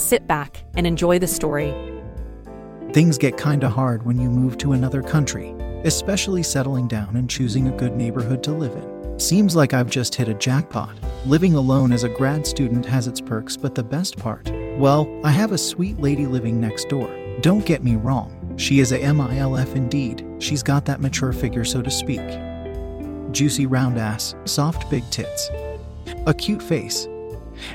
sit back, and enjoy the story. Things get kinda hard when you move to another country, especially settling down and choosing a good neighborhood to live in. Seems like I've just hit a jackpot. Living alone as a grad student has its perks, but the best part? Well, I have a sweet lady living next door. Don't get me wrong, she is a MILF indeed. She's got that mature figure, so to speak. Juicy round ass, soft big tits, a cute face,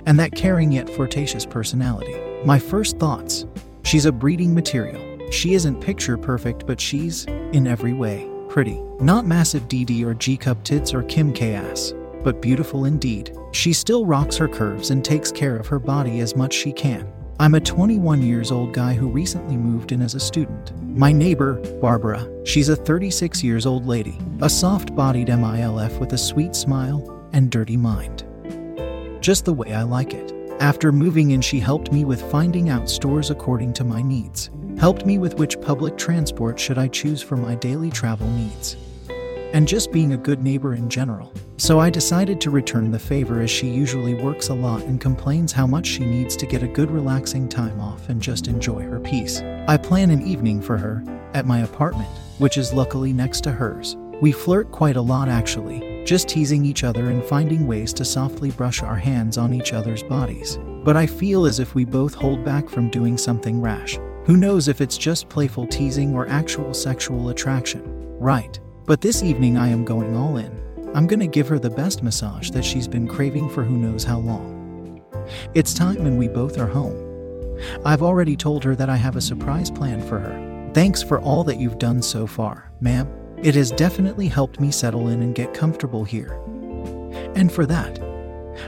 and that caring yet flirtatious personality. My first thoughts she's a breeding material. She isn't picture perfect, but she's, in every way, pretty. Not massive DD or G cup tits or Kim K ass, but beautiful indeed. She still rocks her curves and takes care of her body as much she can. I'm a 21 years old guy who recently moved in as a student. My neighbor, Barbara, she's a 36 years old lady, a soft bodied MILF with a sweet smile and dirty mind. Just the way I like it. After moving in, she helped me with finding out stores according to my needs, helped me with which public transport should I choose for my daily travel needs, and just being a good neighbor in general. So I decided to return the favor as she usually works a lot and complains how much she needs to get a good relaxing time off and just enjoy her peace. I plan an evening for her at my apartment, which is luckily next to hers. We flirt quite a lot actually, just teasing each other and finding ways to softly brush our hands on each other's bodies. But I feel as if we both hold back from doing something rash. Who knows if it's just playful teasing or actual sexual attraction? Right. But this evening I am going all in. I'm gonna give her the best massage that she's been craving for who knows how long. It's time and we both are home. I've already told her that I have a surprise plan for her. Thanks for all that you've done so far, ma'am. It has definitely helped me settle in and get comfortable here. And for that,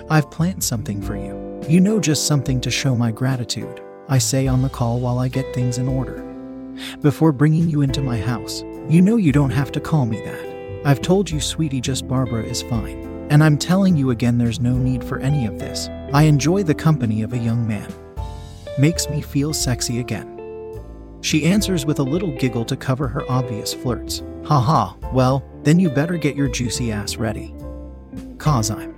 I've planned something for you. You know, just something to show my gratitude, I say on the call while I get things in order. Before bringing you into my house, you know you don't have to call me that. I've told you, sweetie, just Barbara is fine. And I'm telling you again, there's no need for any of this. I enjoy the company of a young man. Makes me feel sexy again. She answers with a little giggle to cover her obvious flirts. Haha, well, then you better get your juicy ass ready. Cause I'm.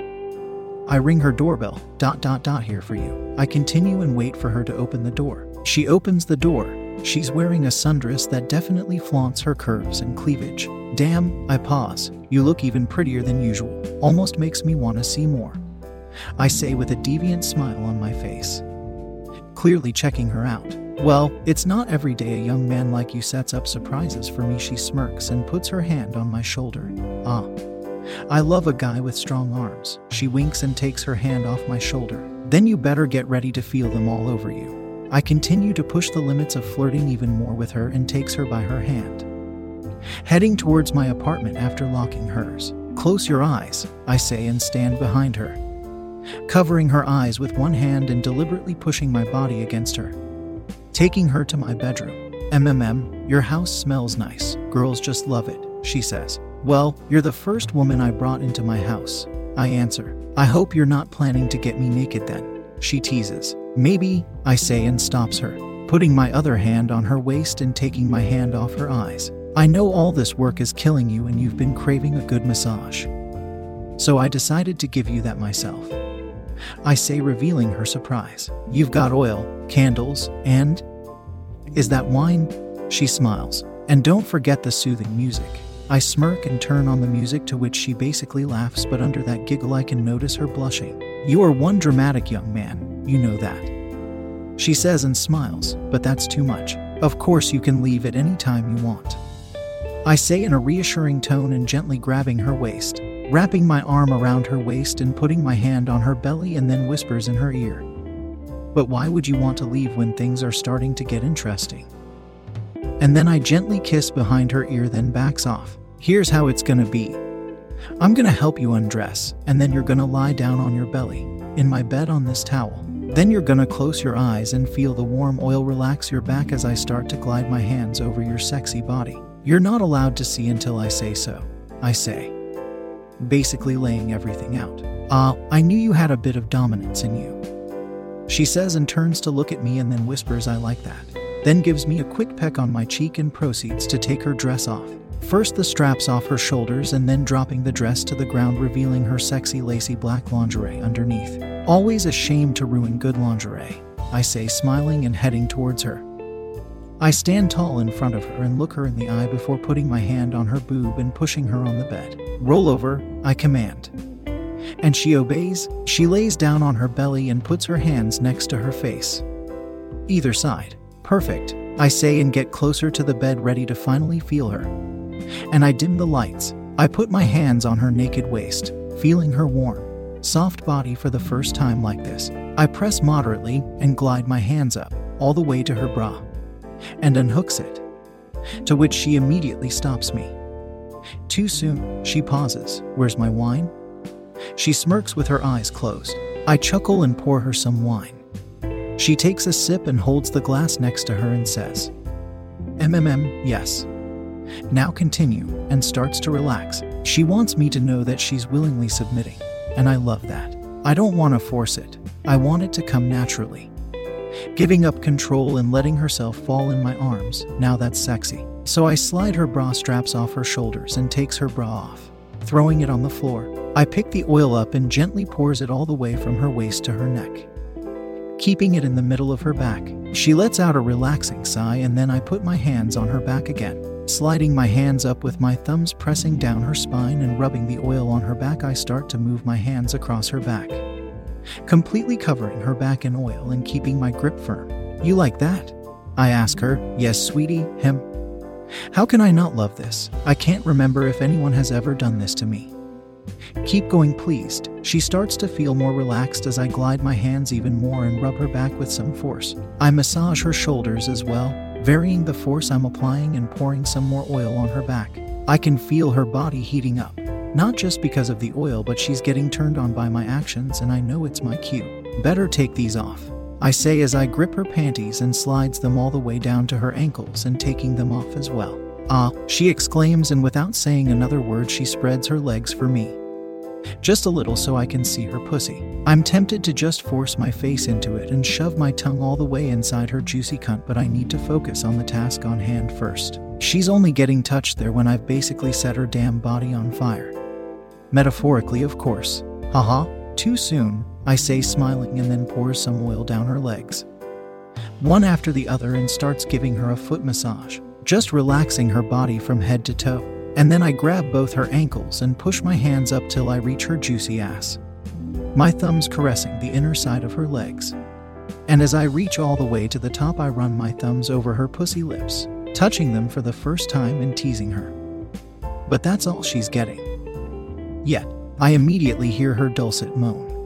I ring her doorbell, dot dot dot here for you. I continue and wait for her to open the door. She opens the door. She's wearing a sundress that definitely flaunts her curves and cleavage. Damn, I pause. You look even prettier than usual. Almost makes me want to see more. I say with a deviant smile on my face. Clearly checking her out. Well, it's not every day a young man like you sets up surprises for me, she smirks and puts her hand on my shoulder. Ah. I love a guy with strong arms. She winks and takes her hand off my shoulder. Then you better get ready to feel them all over you. I continue to push the limits of flirting even more with her and takes her by her hand heading towards my apartment after locking hers. Close your eyes, I say, and stand behind her, covering her eyes with one hand and deliberately pushing my body against her. Taking her to my bedroom. MMM, your house smells nice. Girls just love it, she says. Well, you're the first woman I brought into my house. I answer. I hope you're not planning to get me naked then. She teases. Maybe, I say and stops her, putting my other hand on her waist and taking my hand off her eyes. I know all this work is killing you and you've been craving a good massage. So I decided to give you that myself. I say, revealing her surprise. You've got oil, candles, and. Is that wine? She smiles. And don't forget the soothing music. I smirk and turn on the music, to which she basically laughs, but under that giggle, I can notice her blushing. You are one dramatic young man, you know that. She says and smiles, but that's too much. Of course, you can leave at any time you want. I say in a reassuring tone and gently grabbing her waist, wrapping my arm around her waist and putting my hand on her belly, and then whispers in her ear. But why would you want to leave when things are starting to get interesting? And then I gently kiss behind her ear, then backs off. Here's how it's gonna be I'm gonna help you undress, and then you're gonna lie down on your belly, in my bed on this towel. Then you're gonna close your eyes and feel the warm oil relax your back as I start to glide my hands over your sexy body. You're not allowed to see until I say so, I say. Basically, laying everything out. Ah, uh, I knew you had a bit of dominance in you. She says and turns to look at me and then whispers, I like that. Then gives me a quick peck on my cheek and proceeds to take her dress off. First, the straps off her shoulders and then dropping the dress to the ground, revealing her sexy, lacy black lingerie underneath. Always a shame to ruin good lingerie. I say, smiling and heading towards her. I stand tall in front of her and look her in the eye before putting my hand on her boob and pushing her on the bed. Roll over, I command. And she obeys. She lays down on her belly and puts her hands next to her face. Either side. Perfect, I say and get closer to the bed, ready to finally feel her. And I dim the lights. I put my hands on her naked waist, feeling her warm, soft body for the first time like this. I press moderately and glide my hands up, all the way to her bra, and unhooks it. To which she immediately stops me. Too soon, she pauses. Where's my wine? She smirks with her eyes closed. I chuckle and pour her some wine. She takes a sip and holds the glass next to her and says, MMM, yes. Now continue, and starts to relax. She wants me to know that she's willingly submitting, and I love that. I don't want to force it, I want it to come naturally. Giving up control and letting herself fall in my arms, now that's sexy. So I slide her bra straps off her shoulders and takes her bra off, throwing it on the floor. I pick the oil up and gently pours it all the way from her waist to her neck, keeping it in the middle of her back. She lets out a relaxing sigh, and then I put my hands on her back again, sliding my hands up with my thumbs pressing down her spine and rubbing the oil on her back. I start to move my hands across her back, completely covering her back in oil and keeping my grip firm. You like that? I ask her. Yes, sweetie, him. How can I not love this? I can't remember if anyone has ever done this to me. Keep going, pleased. She starts to feel more relaxed as I glide my hands even more and rub her back with some force. I massage her shoulders as well, varying the force I'm applying and pouring some more oil on her back. I can feel her body heating up. Not just because of the oil, but she's getting turned on by my actions, and I know it's my cue. Better take these off. I say as I grip her panties and slides them all the way down to her ankles and taking them off as well. Ah, she exclaims, and without saying another word, she spreads her legs for me. Just a little so I can see her pussy. I'm tempted to just force my face into it and shove my tongue all the way inside her juicy cunt, but I need to focus on the task on hand first. She's only getting touched there when I've basically set her damn body on fire. Metaphorically, of course. Haha, too soon, I say, smiling, and then pours some oil down her legs. One after the other, and starts giving her a foot massage, just relaxing her body from head to toe. And then I grab both her ankles and push my hands up till I reach her juicy ass. My thumbs caressing the inner side of her legs. And as I reach all the way to the top, I run my thumbs over her pussy lips, touching them for the first time and teasing her. But that's all she's getting. Yet, I immediately hear her dulcet moan.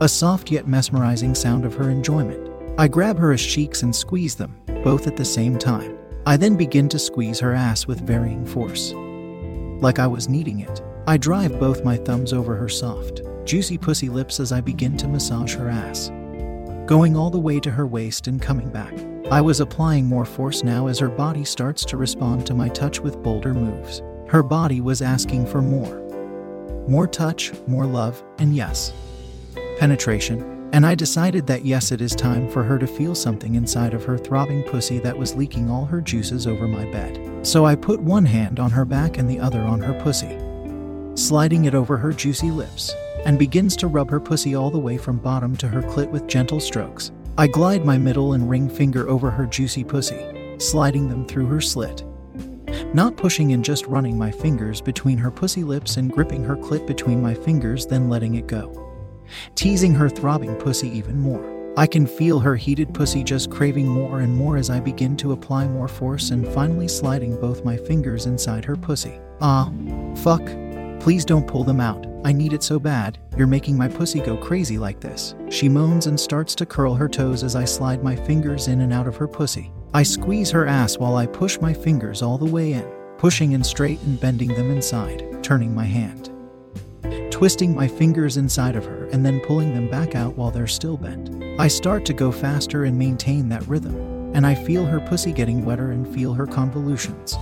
A soft yet mesmerizing sound of her enjoyment. I grab her as cheeks and squeeze them, both at the same time. I then begin to squeeze her ass with varying force like I was kneading it. I drive both my thumbs over her soft, juicy pussy lips as I begin to massage her ass, going all the way to her waist and coming back. I was applying more force now as her body starts to respond to my touch with bolder moves. Her body was asking for more. More touch, more love, and yes, penetration. And I decided that yes, it is time for her to feel something inside of her throbbing pussy that was leaking all her juices over my bed. So I put one hand on her back and the other on her pussy, sliding it over her juicy lips, and begins to rub her pussy all the way from bottom to her clit with gentle strokes. I glide my middle and ring finger over her juicy pussy, sliding them through her slit. Not pushing and just running my fingers between her pussy lips and gripping her clit between my fingers, then letting it go teasing her throbbing pussy even more. I can feel her heated pussy just craving more and more as I begin to apply more force and finally sliding both my fingers inside her pussy. Ah, fuck. Please don't pull them out. I need it so bad. You're making my pussy go crazy like this. She moans and starts to curl her toes as I slide my fingers in and out of her pussy. I squeeze her ass while I push my fingers all the way in, pushing in straight and bending them inside, turning my hand twisting my fingers inside of her and then pulling them back out while they're still bent. I start to go faster and maintain that rhythm, and I feel her pussy getting wetter and feel her convolutions.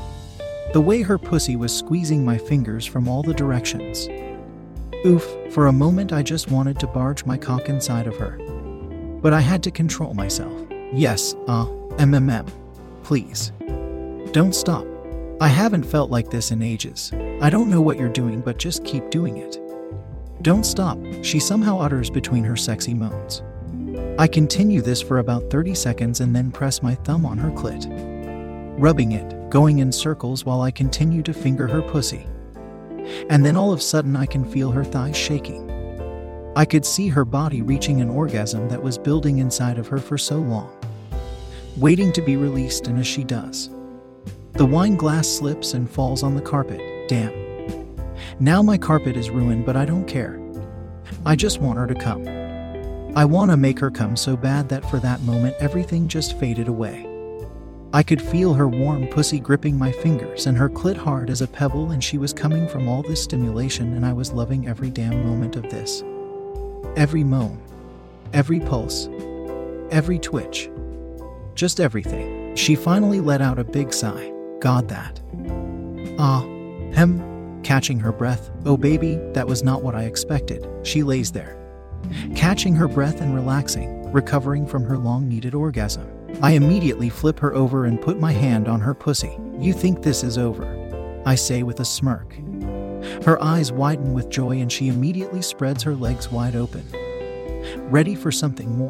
The way her pussy was squeezing my fingers from all the directions. Oof, for a moment I just wanted to barge my cock inside of her. But I had to control myself. Yes, uh, MMM. Please. Don't stop. I haven't felt like this in ages. I don't know what you're doing, but just keep doing it. Don't stop, she somehow utters between her sexy moans. I continue this for about 30 seconds and then press my thumb on her clit, rubbing it, going in circles while I continue to finger her pussy. And then all of a sudden, I can feel her thighs shaking. I could see her body reaching an orgasm that was building inside of her for so long, waiting to be released, and as she does, the wine glass slips and falls on the carpet. Damn. Now my carpet is ruined, but I don't care. I just want her to come. I want to make her come so bad that for that moment everything just faded away. I could feel her warm pussy gripping my fingers and her clit hard as a pebble, and she was coming from all this stimulation, and I was loving every damn moment of this. Every moan, every pulse, every twitch, just everything. She finally let out a big sigh. God, that. Ah, hem, catching her breath. Oh, baby, that was not what I expected. She lays there, catching her breath and relaxing, recovering from her long needed orgasm. I immediately flip her over and put my hand on her pussy. You think this is over? I say with a smirk. Her eyes widen with joy and she immediately spreads her legs wide open, ready for something more.